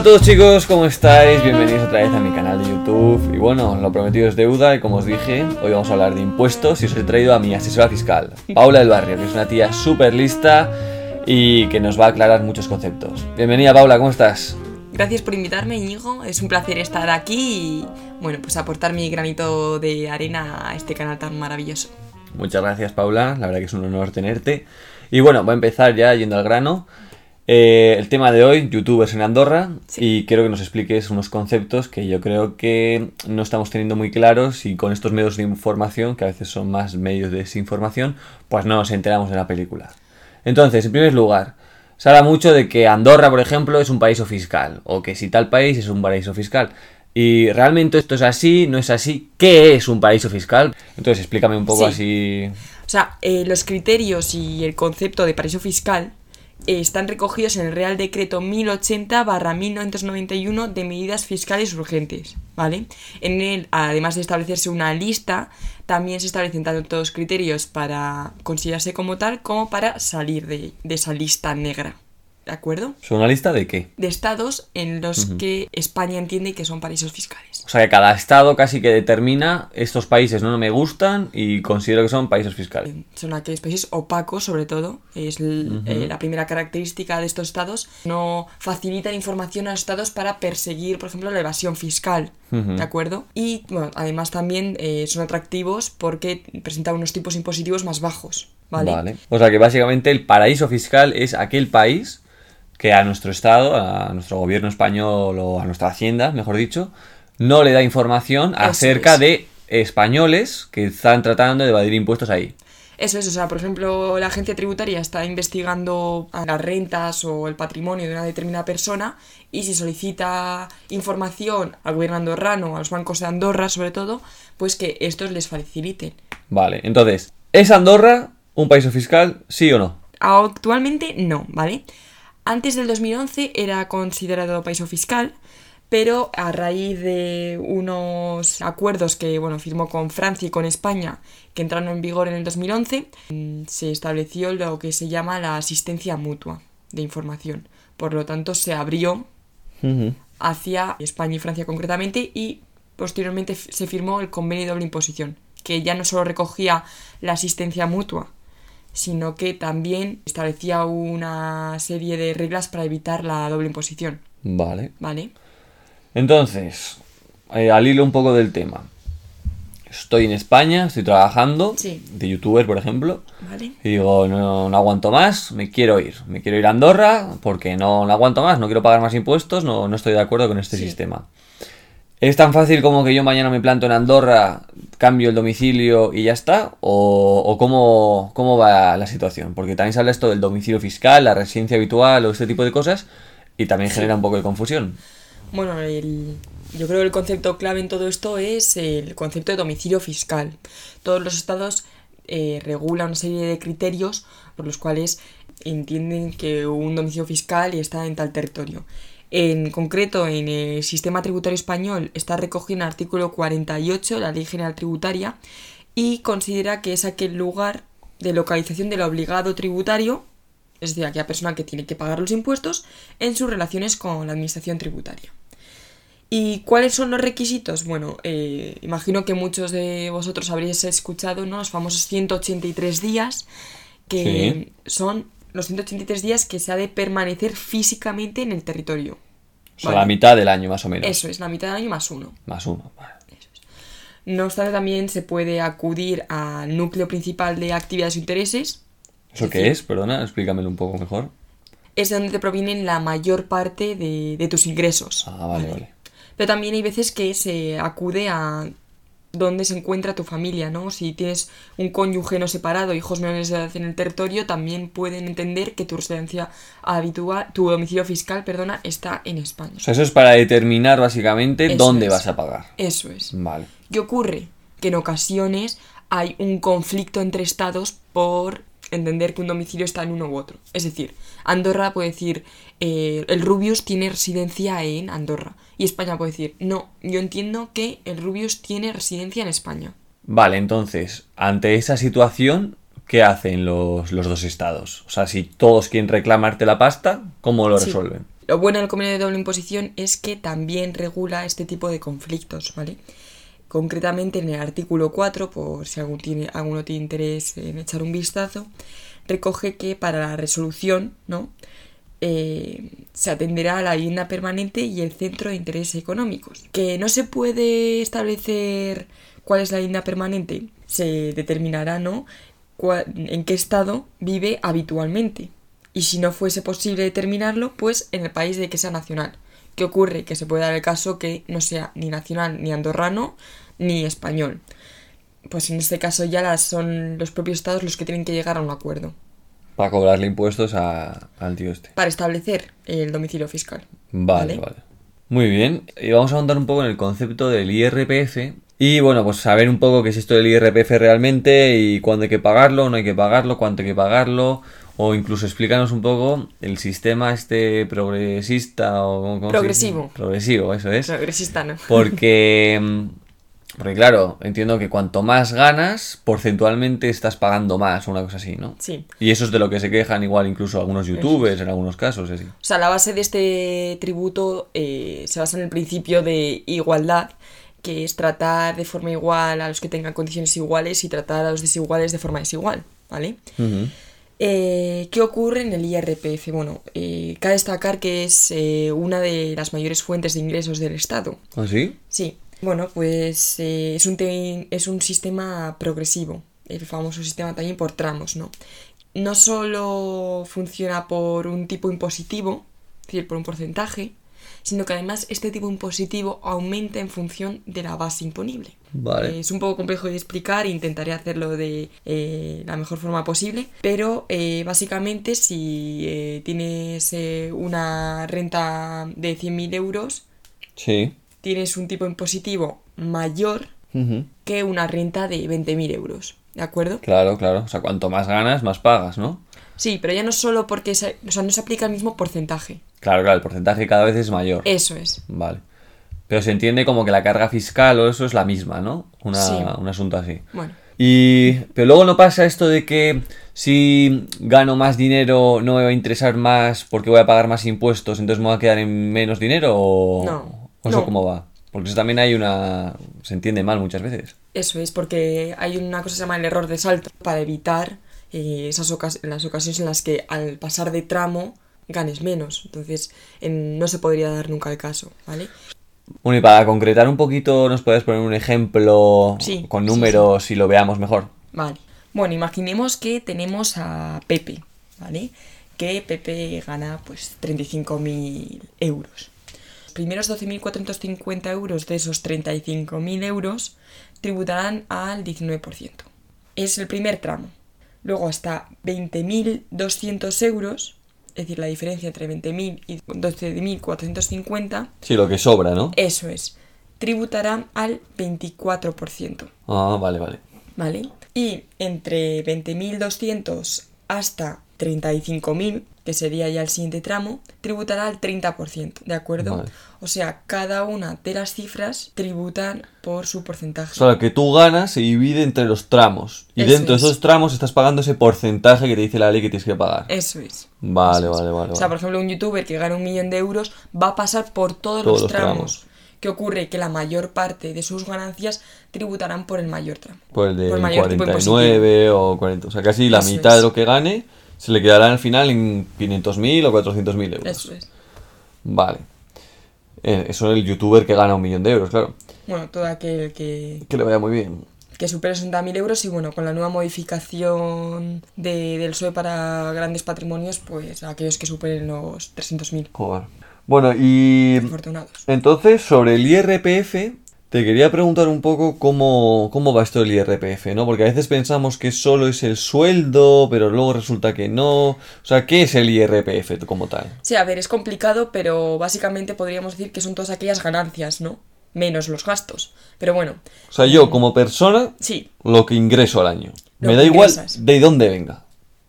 Hola a todos chicos, ¿cómo estáis? Bienvenidos otra vez a mi canal de YouTube. Y bueno, lo prometido es deuda y como os dije, hoy vamos a hablar de impuestos y os he traído a mi asesora fiscal, Paula del Barrio, que es una tía súper lista y que nos va a aclarar muchos conceptos. Bienvenida Paula, ¿cómo estás? Gracias por invitarme, Íñigo. Es un placer estar aquí y, bueno, pues aportar mi granito de arena a este canal tan maravilloso. Muchas gracias Paula, la verdad que es un honor tenerte. Y bueno, voy a empezar ya yendo al grano. Eh, el tema de hoy, youtubers en Andorra, y quiero que nos expliques unos conceptos que yo creo que no estamos teniendo muy claros y con estos medios de información, que a veces son más medios de desinformación, pues no nos enteramos de la película. Entonces, en primer lugar, se habla mucho de que Andorra, por ejemplo, es un paraíso fiscal, o que si tal país es un paraíso fiscal. Y realmente esto es así, no es así. ¿Qué es un paraíso fiscal? Entonces, explícame un poco así. O sea, eh, los criterios y el concepto de paraíso fiscal están recogidos en el Real Decreto 1080-1991 de medidas fiscales urgentes, ¿vale? En él, además de establecerse una lista, también se establecen tanto los criterios para considerarse como tal como para salir de esa lista negra. ¿De acuerdo? ¿Son una lista de qué? De estados en los que España entiende que son paraísos fiscales. O sea que cada estado casi que determina estos países no me gustan y considero que son países fiscales. Son aquellos países opacos, sobre todo. Es eh, la primera característica de estos estados. No facilitan información a los estados para perseguir, por ejemplo, la evasión fiscal. ¿De acuerdo? Y bueno, además también eh, son atractivos porque presentan unos tipos impositivos más bajos. ¿Vale? vale. O sea que básicamente el paraíso fiscal es aquel país que a nuestro Estado, a nuestro gobierno español o a nuestra Hacienda, mejor dicho, no le da información acerca de españoles que están tratando de evadir impuestos ahí. Eso es, o sea, por ejemplo, la agencia tributaria está investigando las rentas o el patrimonio de una determinada persona y si solicita información al gobierno andorrano, a los bancos de Andorra sobre todo, pues que estos les faciliten. Vale, entonces, ¿es Andorra un país fiscal, sí o no? Actualmente no, ¿vale? Antes del 2011 era considerado país fiscal, pero a raíz de unos acuerdos que bueno, firmó con Francia y con España, que entraron en vigor en el 2011, mm, se estableció lo que se llama la asistencia mutua de información. Por lo tanto, se abrió hacia España y Francia concretamente y posteriormente se firmó el convenio de doble imposición, que ya no solo recogía la asistencia mutua, sino que también establecía una serie de reglas para evitar la doble imposición. Vale. Vale. Entonces, eh, al hilo un poco del tema. Estoy en España, estoy trabajando, de youtuber, por ejemplo. Vale. Y digo, no, no, aguanto más, me quiero ir. Me quiero ir a Andorra porque no, no aguanto más, no quiero pagar más impuestos, no, no estoy de acuerdo con este sistema. ¿Es tan fácil como que yo mañana me planto en Andorra, cambio el domicilio y ya está? ¿O, cómo, cómo, va la situación? Porque también sale esto del domicilio fiscal, la residencia habitual o este tipo de cosas y también genera un poco de confusión. Bueno, yo creo que el concepto clave en todo esto es el concepto de domicilio fiscal. Todos los estados eh, regulan una serie de criterios por los cuales entienden que un domicilio fiscal está en tal territorio. En concreto, en el sistema tributario español está recogido en el artículo 48 de la Ley General Tributaria y considera que es aquel lugar de localización del obligado tributario, es decir, aquella persona que tiene que pagar los impuestos, en sus relaciones con la administración tributaria. ¿Y cuáles son los requisitos? Bueno, eh, imagino que muchos de vosotros habréis escuchado ¿no? los famosos 183 días, que son los 183 días que se ha de permanecer físicamente en el territorio. O sea, la mitad del año más o menos. Eso es, la mitad del año más uno. Más uno, vale. No obstante, también se puede acudir al núcleo principal de actividades o intereses. ¿Eso qué es? Perdona, explícamelo un poco mejor. Es de donde te provienen la mayor parte de, de tus ingresos. Ah, vale, vale. Pero también hay veces que se acude a dónde se encuentra tu familia, ¿no? Si tienes un cónyuge no separado, hijos menores de edad en el territorio, también pueden entender que tu residencia habitual, tu domicilio fiscal, perdona, está en España. O sea, eso es para determinar básicamente dónde vas a pagar. Eso es. Vale. ¿Qué ocurre? Que en ocasiones hay un conflicto entre estados por entender que un domicilio está en uno u otro. Es decir, Andorra puede decir, eh, el Rubius tiene residencia en Andorra. Y España puede decir, no, yo entiendo que el Rubius tiene residencia en España. Vale, entonces, ante esa situación, ¿qué hacen los, dos estados? O sea, si todos quieren reclamarte la pasta, ¿cómo lo resuelven? Lo bueno del convenio de doble imposición es que también regula este tipo de conflictos, ¿vale? Concretamente en el artículo 4, por si alguno tiene, alguno tiene interés en echar un vistazo, recoge que para la resolución, ¿no? Eh, se atenderá a la vivienda permanente y el centro de intereses económicos. Que no se puede establecer cuál es la vivienda permanente, se determinará, ¿no? en qué estado vive habitualmente. Y si no fuese posible determinarlo, pues en el país de que sea nacional. ¿Qué ocurre? Que se puede dar el caso que no sea ni nacional, ni andorrano, ni español. Pues en este caso ya son los propios estados los que tienen que llegar a un acuerdo. Para cobrarle impuestos al tío este. Para establecer el domicilio fiscal. Vale, vale, Muy bien. Y vamos a ahondar un poco en el concepto del IRPF. Y bueno, pues saber un poco qué es esto del IRPF realmente y cuándo hay que pagarlo, no hay que pagarlo, cuánto hay que pagarlo o incluso explícanos un poco el sistema este progresista o... Progresivo. Progresivo, eso es. Progresista, ¿no? Porque... Mm, porque claro, entiendo que cuanto más ganas, porcentualmente estás pagando más o una cosa así, ¿no? Sí. Y eso es de lo que se quejan igual incluso algunos youtubers en algunos casos, así. O sea, la base de este tributo eh, se basa en el principio de igualdad, que es tratar de forma igual a los que tengan condiciones iguales y tratar a los desiguales de forma desigual, ¿vale? Eh, ¿Qué ocurre en el IRPF? Bueno, eh, cabe destacar que es eh, una de las mayores fuentes de ingresos del Estado. ¿Ah, sí? Sí. Bueno, pues es, un es un sistema progresivo, el famoso sistema también por tramos, ¿no? No solo funciona por un tipo impositivo, es decir, por un porcentaje, sino que además este tipo impositivo aumenta en función de la base imponible. Vale. es un poco complejo de explicar, intentaré hacerlo de eh, la mejor forma posible, pero eh, básicamente si eh, tienes una renta de 100.000 euros, sí. tienes un tipo impositivo mayor que una renta de 20.000 euros. ¿De acuerdo? Claro, claro. O sea, cuanto más ganas, más pagas, ¿no? Sí, pero ya no solo porque o sea, no se aplica el mismo porcentaje. Claro, claro, el porcentaje cada vez es mayor. Eso es. Vale. Pero se entiende como que la carga fiscal o eso es la misma, ¿no? Una, Un asunto así. Bueno. Y, pero luego no pasa esto de que si gano más dinero no me va a interesar más porque voy a pagar más impuestos, entonces me voy a quedar en menos dinero o, no, ¿o eso cómo va. Porque eso también hay una... se entiende mal muchas veces. Eso es, porque hay una cosa que se llama el error de salto para evitar eh, esas las ocasiones en las que al pasar de tramo ganes menos. Entonces, no se podría dar nunca el caso, ¿vale? Bueno, y para concretar un poquito, ¿nos puedes poner un ejemplo con números y lo veamos mejor? Vale. Bueno, imaginemos que tenemos a Pepe, ¿vale? Que Pepe gana pues 35.000 euros. Los primeros 12.450 euros de esos 35.000 euros tributarán al 19%. Es el primer tramo. Luego hasta 20.200 euros, es decir, la diferencia entre 20.000 y 12.450. Sí, lo que sobra, ¿no? Eso es. Tributarán al 24%. Ah, vale, vale. ¿Vale? Y entre 20.200 hasta 35.000, que sería ya el siguiente tramo, tributará al 30%, ¿de acuerdo? O sea, cada una de las cifras tributan por su porcentaje. O sea, que tú ganas se divide entre los tramos. Y dentro de esos tramos estás pagando ese porcentaje que te dice la ley que tienes que pagar. Eso es. Vale, vale, vale. O sea, por ejemplo, un youtuber que gana un millón de euros va a pasar por todos, los, tramos. ¿Qué ocurre? Que la mayor parte de sus ganancias tributarán por el mayor tramo. Por el de 49 o 40. O sea, casi la mitad de lo que gane se le quedará al final en 500.000 o 400.000 euros. Eso es. Vale. Eh, eso es el youtuber que gana un millón de euros, claro. Bueno, todo aquel que... Que le vaya muy bien. Que supere 60.000 euros y bueno, con la nueva modificación de, del SOE para grandes patrimonios, pues aquellos que superen los 300.000. Joder. Bueno, y... Entonces, sobre el IRPF, te quería preguntar un poco cómo, cómo va esto del IRPF, ¿no? Porque a veces pensamos que solo es el sueldo, pero luego resulta que no. O sea, ¿qué es el IRPF como tal? Sí, a ver, es complicado, pero básicamente podríamos decir que son todas aquellas ganancias, ¿no? Menos los gastos. Pero bueno. O sea, yo como persona, sí. lo que ingreso al año. Me da igual de dónde venga.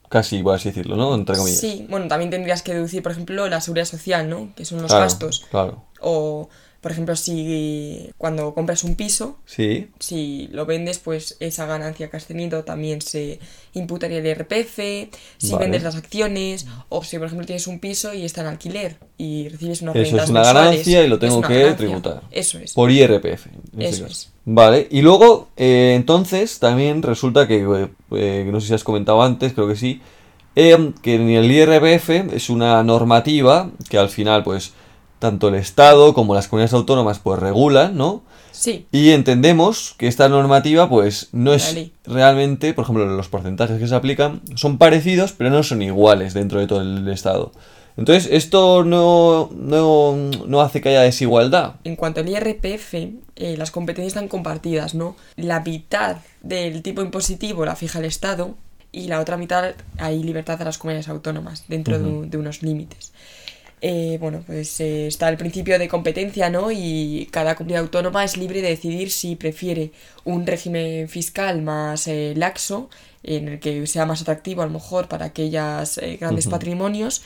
Casi, por así decirlo, ¿no? Entre comillas. Sí, bueno, también tendrías que deducir, por ejemplo, la seguridad social, ¿no? Que son los gastos. Claro. O Por ejemplo, si cuando compras un piso, Sí. si lo vendes, pues esa ganancia que has tenido también se imputaría el IRPF, si Vale. vendes las acciones, o si por ejemplo tienes un piso y está en alquiler y recibes unas Eso es una mensuales, ganancia y lo tengo una que ganancia. tributar. Eso es. Por IRPF. en Eso es. Vale, y luego, eh, entonces, también resulta que, eh, eh, no sé si has comentado antes, creo que sí, eh, que en el IRPF es una normativa que al final, pues, tanto el Estado como las comunidades autónomas, pues, regulan, ¿no? Sí, Y entendemos que esta normativa, pues, no es realmente, por ejemplo, los porcentajes que se aplican son parecidos, pero no son iguales dentro de todo el Estado. Entonces, esto no, no, no hace que haya desigualdad. en cuanto al IRPF, eh, las competencias están compartidas, ¿no? La mitad del tipo impositivo la fija el Estado y la otra mitad hay libertad a las comunidades autónomas dentro de, de unos límites. Eh, bueno, pues eh, está el principio de competencia, ¿no? Y cada comunidad autónoma es libre de decidir si prefiere un régimen fiscal más eh, laxo, en el que sea más atractivo a lo mejor para aquellos grandes patrimonios,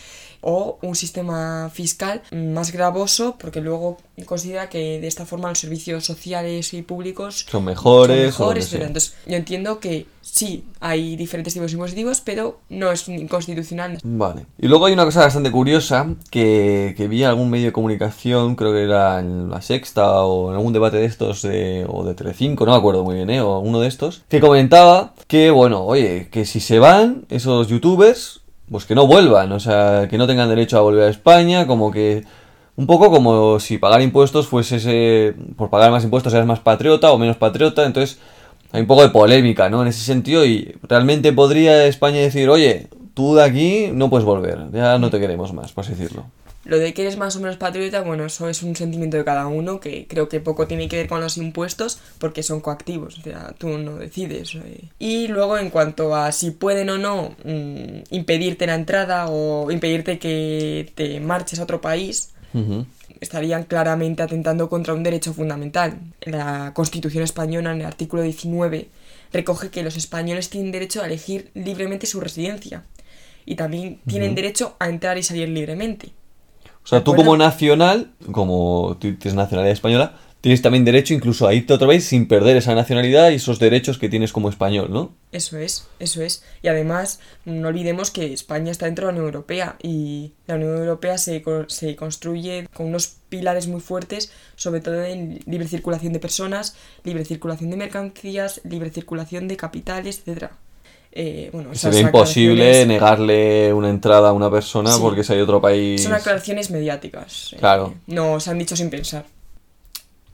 o un sistema fiscal más gravoso, porque luego considera que de esta forma los servicios sociales y públicos Son mejores, pero entonces yo entiendo que sí hay diferentes tipos impositivos, pero no es inconstitucional. Vale. Y luego hay una cosa bastante curiosa que, que vi en algún medio de comunicación, creo que era en La Sexta o en algún debate de estos de, o de Telecinco, no me acuerdo muy bien, ¿eh? O uno de estos, que comentaba que, bueno, oye, que si se van esos youtubers, pues que no vuelvan, o sea, que no tengan derecho a volver a España, como que... Un poco como si pagar impuestos fuese ese... Por pagar más impuestos eres más patriota o menos patriota, entonces... Hay un poco de polémica, ¿no? En ese sentido, y realmente podría España decir, oye, tú de aquí no puedes volver, ya no te queremos más, por así decirlo. Lo de que eres más o menos patriota, bueno, eso es un sentimiento de cada uno que creo que poco tiene que ver con los impuestos porque son coactivos, o sea, tú no decides. eh. Y luego en cuanto a si pueden o no mm, impedirte la entrada o impedirte que te marches a otro país, estarían claramente atentando contra un derecho fundamental. La Constitución española, en el artículo 19, recoge que los españoles tienen derecho a elegir libremente su residencia y también tienen derecho a entrar y salir libremente. O sea, ¿De tú acuerdo? como nacional, como tú tienes nacionalidad española, tienes también derecho incluso a irte a otro país sin perder esa nacionalidad y esos derechos que tienes como español, ¿no? Eso es, eso es. Y además, no olvidemos que España está dentro de la Unión Europea y la Unión Europea se, se construye con unos pilares muy fuertes, sobre todo en libre circulación de personas, libre circulación de mercancías, libre circulación de capitales, etcétera. Eh, bueno, Sería imposible negarle una entrada a una persona Sí. porque se hay otro país. Son aclaraciones mediáticas. eh, Claro. no se han dicho sin pensar.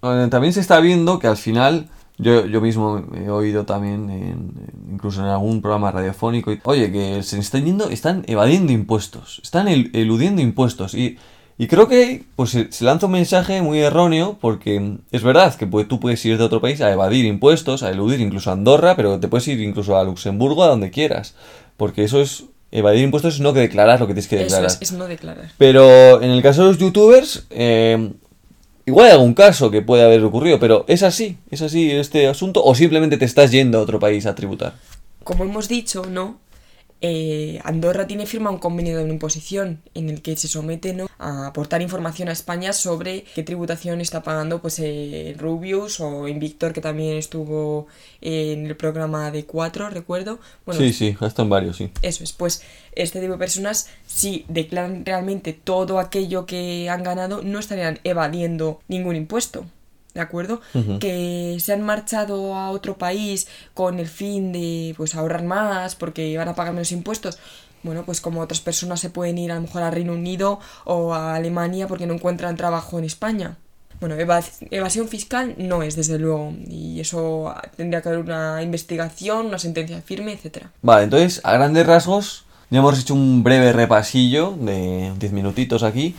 También se está viendo que al final, yo, yo mismo he oído también, en- incluso en algún programa radiofónico, y- oye, que se están yendo, están evadiendo impuestos, están el- eludiendo impuestos. Y, y creo que pues, se, lanza un mensaje muy erróneo porque es verdad que pues, tú puedes ir de otro país a evadir impuestos, a eludir incluso a Andorra, pero te puedes ir incluso a Luxemburgo, a donde quieras. Porque eso es, evadir impuestos es no que declarar lo que tienes que Eso declarar. es, es no declarar. Pero en el caso de los youtubers, eh, igual hay algún caso que puede haber ocurrido, pero es así, es así este asunto, o simplemente te estás yendo a otro país a tributar. como hemos dicho, ¿no? Eh, Andorra tiene firma un convenio de no imposición en el que se somete ¿no? a aportar información a España sobre qué tributación está pagando pues eh, Rubius o Invictor que también estuvo en el programa de 4, recuerdo. Bueno, sí, sí, están varios, sí. eso es, pues este tipo de personas, si declaran realmente todo aquello que han ganado, no estarían evadiendo ningún impuesto. ¿De acuerdo? Que se han marchado a otro país con el fin de pues ahorrar más porque van a pagar menos impuestos. Bueno, pues como otras personas se pueden ir a lo mejor a Reino Unido o a Alemania porque no encuentran trabajo en España. Bueno, eva- evasión fiscal no es, desde luego, y eso tendría que haber una investigación, una sentencia firme, etcétera. Vale, entonces, a grandes rasgos, ya hemos hecho un breve repasillo de 10 minutitos aquí,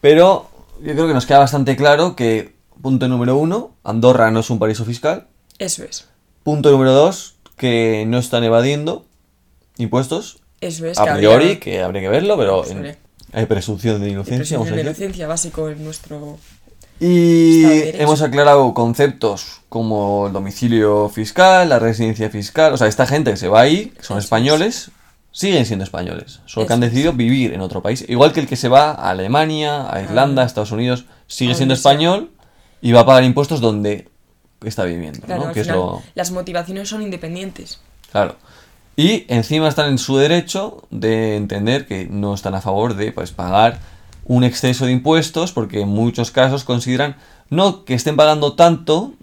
pero yo creo que nos queda bastante claro que, punto número uno, Andorra no es un paraíso fiscal. Eso es. Punto número dos, que no están evadiendo impuestos. Eso es. a que priori, habría- que habría que verlo, pero en- hay presunción de inocencia, presunción de inocencia básico en nuestro... Y de hemos aclarado conceptos como el domicilio fiscal, la residencia fiscal, o sea, esta gente que se va ahí, que son Eso es. españoles, siguen siendo españoles, solo que han decidido vivir en otro país. Igual que el que se va a Alemania, a Irlanda, a Estados Unidos, sigue siendo español y va a pagar impuestos donde está viviendo. ¿no? Que es lo... Las motivaciones son independientes. Claro. Y encima están en su derecho de entender que no están a favor de pues, pagar un exceso de impuestos, porque en muchos casos consideran no que estén pagando tanto,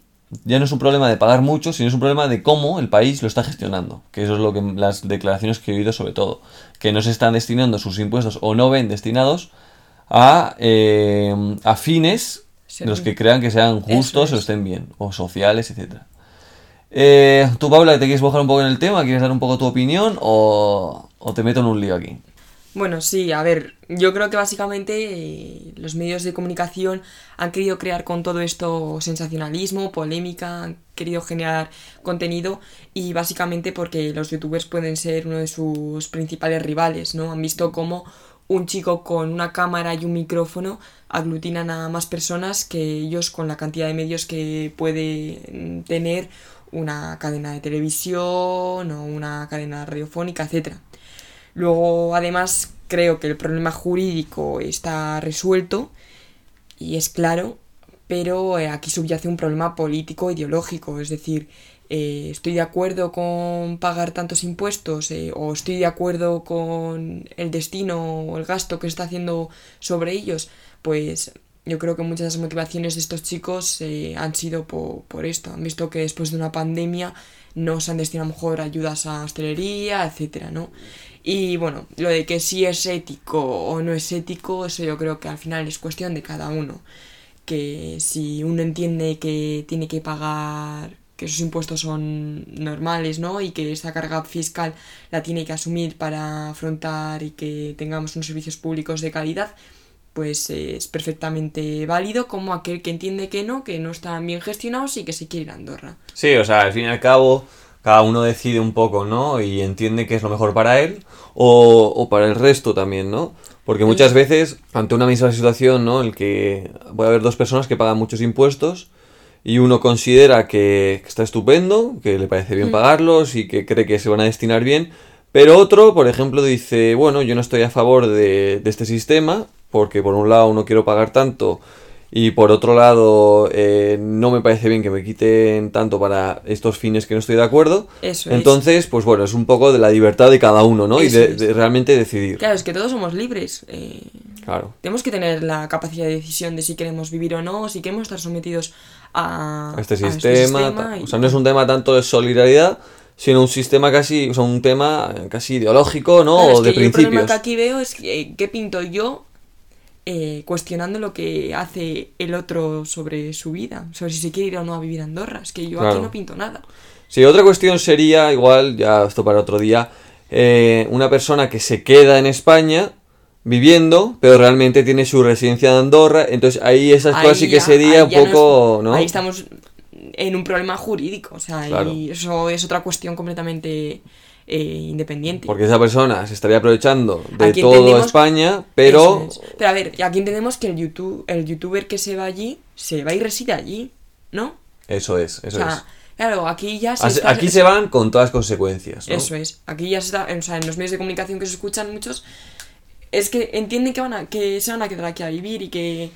ya no es un problema de pagar mucho, sino es un problema de cómo el país lo está gestionando. Que eso es lo que las declaraciones que he oído sobre todo. Que no se están destinando sus impuestos o no ven destinados a, eh, a fines los que crean que sean justos o estén bien, o sociales, etc. Eh, ¿Tú, Paula, te quieres bajar un poco en el tema? ¿Quieres dar un poco tu opinión o, o te meto en un lío aquí? Bueno, sí, a ver, yo creo que básicamente eh, los medios de comunicación han querido crear con todo esto sensacionalismo, polémica, han querido generar contenido y básicamente porque los youtubers pueden ser uno de sus principales rivales, ¿no? Han visto cómo un chico con una cámara y un micrófono aglutinan a más personas que ellos con la cantidad de medios que puede tener una cadena de televisión o una cadena radiofónica, etcétera. Luego, además, creo que el problema jurídico está resuelto y es claro, pero eh, aquí subyace un problema político ideológico, es decir, eh, estoy de acuerdo con pagar tantos impuestos eh, o estoy de acuerdo con el destino o el gasto que se está haciendo sobre ellos, pues yo creo que muchas de las motivaciones de estos chicos han sido por, esto. Han visto que después de una pandemia no se han destinado mejor ayudas a hostelería, etcétera, ¿no? Y bueno, lo de que si es ético o no es ético, eso yo creo que al final es cuestión de cada uno. Que si uno entiende que tiene que pagar, que esos impuestos son normales, ¿no? Y que esa carga fiscal la tiene que asumir para afrontar y que tengamos unos servicios públicos de calidad, pues es perfectamente válido como aquel que entiende que no, que no están bien gestionados y que se quiere ir a Andorra. Sí, o sea, al fin y al cabo cada uno decide un poco, ¿no? Y entiende que es lo mejor para él o, o para el resto también, ¿no? Porque muchas veces, ante una misma situación, ¿no? El que puede haber dos personas que pagan muchos impuestos y uno considera que está estupendo, que le parece bien pagarlos y que cree que se van a destinar bien, pero otro, por ejemplo, dice, bueno, yo no estoy a favor de, de este sistema, porque por un lado no quiero pagar tanto y por otro lado, eh, no me parece bien que me quiten tanto para estos fines que no estoy de acuerdo. Eso Entonces, pues bueno, es un poco de la libertad de cada uno, ¿no? y de, realmente decidir. Claro, es que todos somos libres. Eh, claro. Tenemos que tener la capacidad de decisión de si queremos vivir o no, si queremos estar sometidos a, este, este sistema. O sea, no es un tema tanto de solidaridad, sino un sistema casi, o sea, un tema casi ideológico, ¿no? o de principios. El problema que aquí veo es que, ¿qué pinto yo eh, cuestionando lo que hace el otro sobre su vida, sobre si se quiere ir o no a vivir a Andorra. Es que yo aquí no pinto nada. Sí, otra cuestión sería, igual, ya esto para otro día, eh, una persona que se queda en España viviendo, pero realmente tiene su residencia en Andorra, entonces ahí esas cosas sí que sería un poco, no, Ahí estamos en un problema jurídico, o sea, y eso es otra cuestión completamente eh, independiente. Porque esa persona se estaría aprovechando de toda España, pero... Pero a ver, aquí entendemos que el, YouTube, el youtuber que se va allí, se va y reside allí, ¿no? Eso es, eso es. Claro, aquí ya se Aquí se van con todas las consecuencias. Eso es. Aquí ya se está. O sea, en los medios de comunicación que se escuchan muchos, es que entienden que van a, que se van a quedar aquí a vivir y que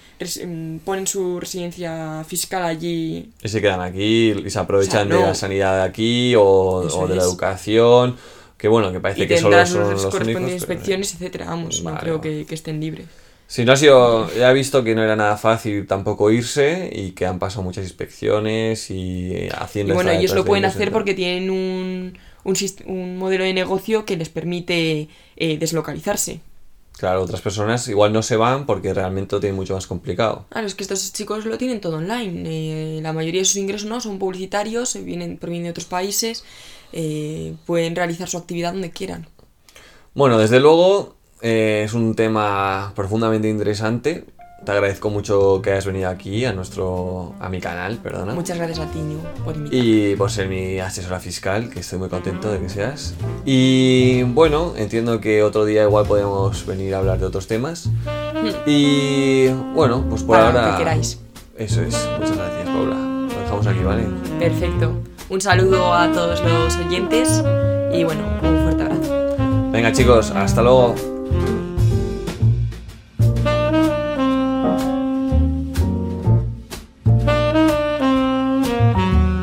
mm, ponen su residencia fiscal allí. Y se quedan aquí y se aprovechan de la sanidad de aquí o, de la educación. Que bueno, que parece que solo son los, únicos. inspecciones, etcétera. Vamos, no creo que, estén libres. Sí, no ha sido. Ya he visto que no era nada fácil tampoco irse y que han pasado muchas inspecciones y haciendo. Y bueno, ellos lo pueden hacer porque tienen un, un, modelo de negocio que les permite eh, deslocalizarse. Claro, otras personas igual no se van porque realmente lo tienen mucho más complicado. Claro, es que estos chicos lo tienen todo online. Eh, la mayoría de sus ingresos no son publicitarios, vienen, provienen de otros países, eh, pueden realizar su actividad donde quieran. Bueno, desde luego eh, es un tema profundamente interesante te agradezco mucho que hayas venido aquí a nuestro a mi canal, perdona. Muchas gracias a ti, por invitarme. Y por ser mi asesora fiscal, que estoy muy contento de que seas. Y bueno, entiendo que otro día igual podemos venir a hablar de otros temas. Hmm. Y bueno, pues por ahora. Lo que queráis. Eso es. Muchas gracias, Paula. Lo dejamos aquí, ¿vale? Perfecto. Un saludo a todos los oyentes y bueno, un fuerte abrazo. Venga chicos, hasta luego.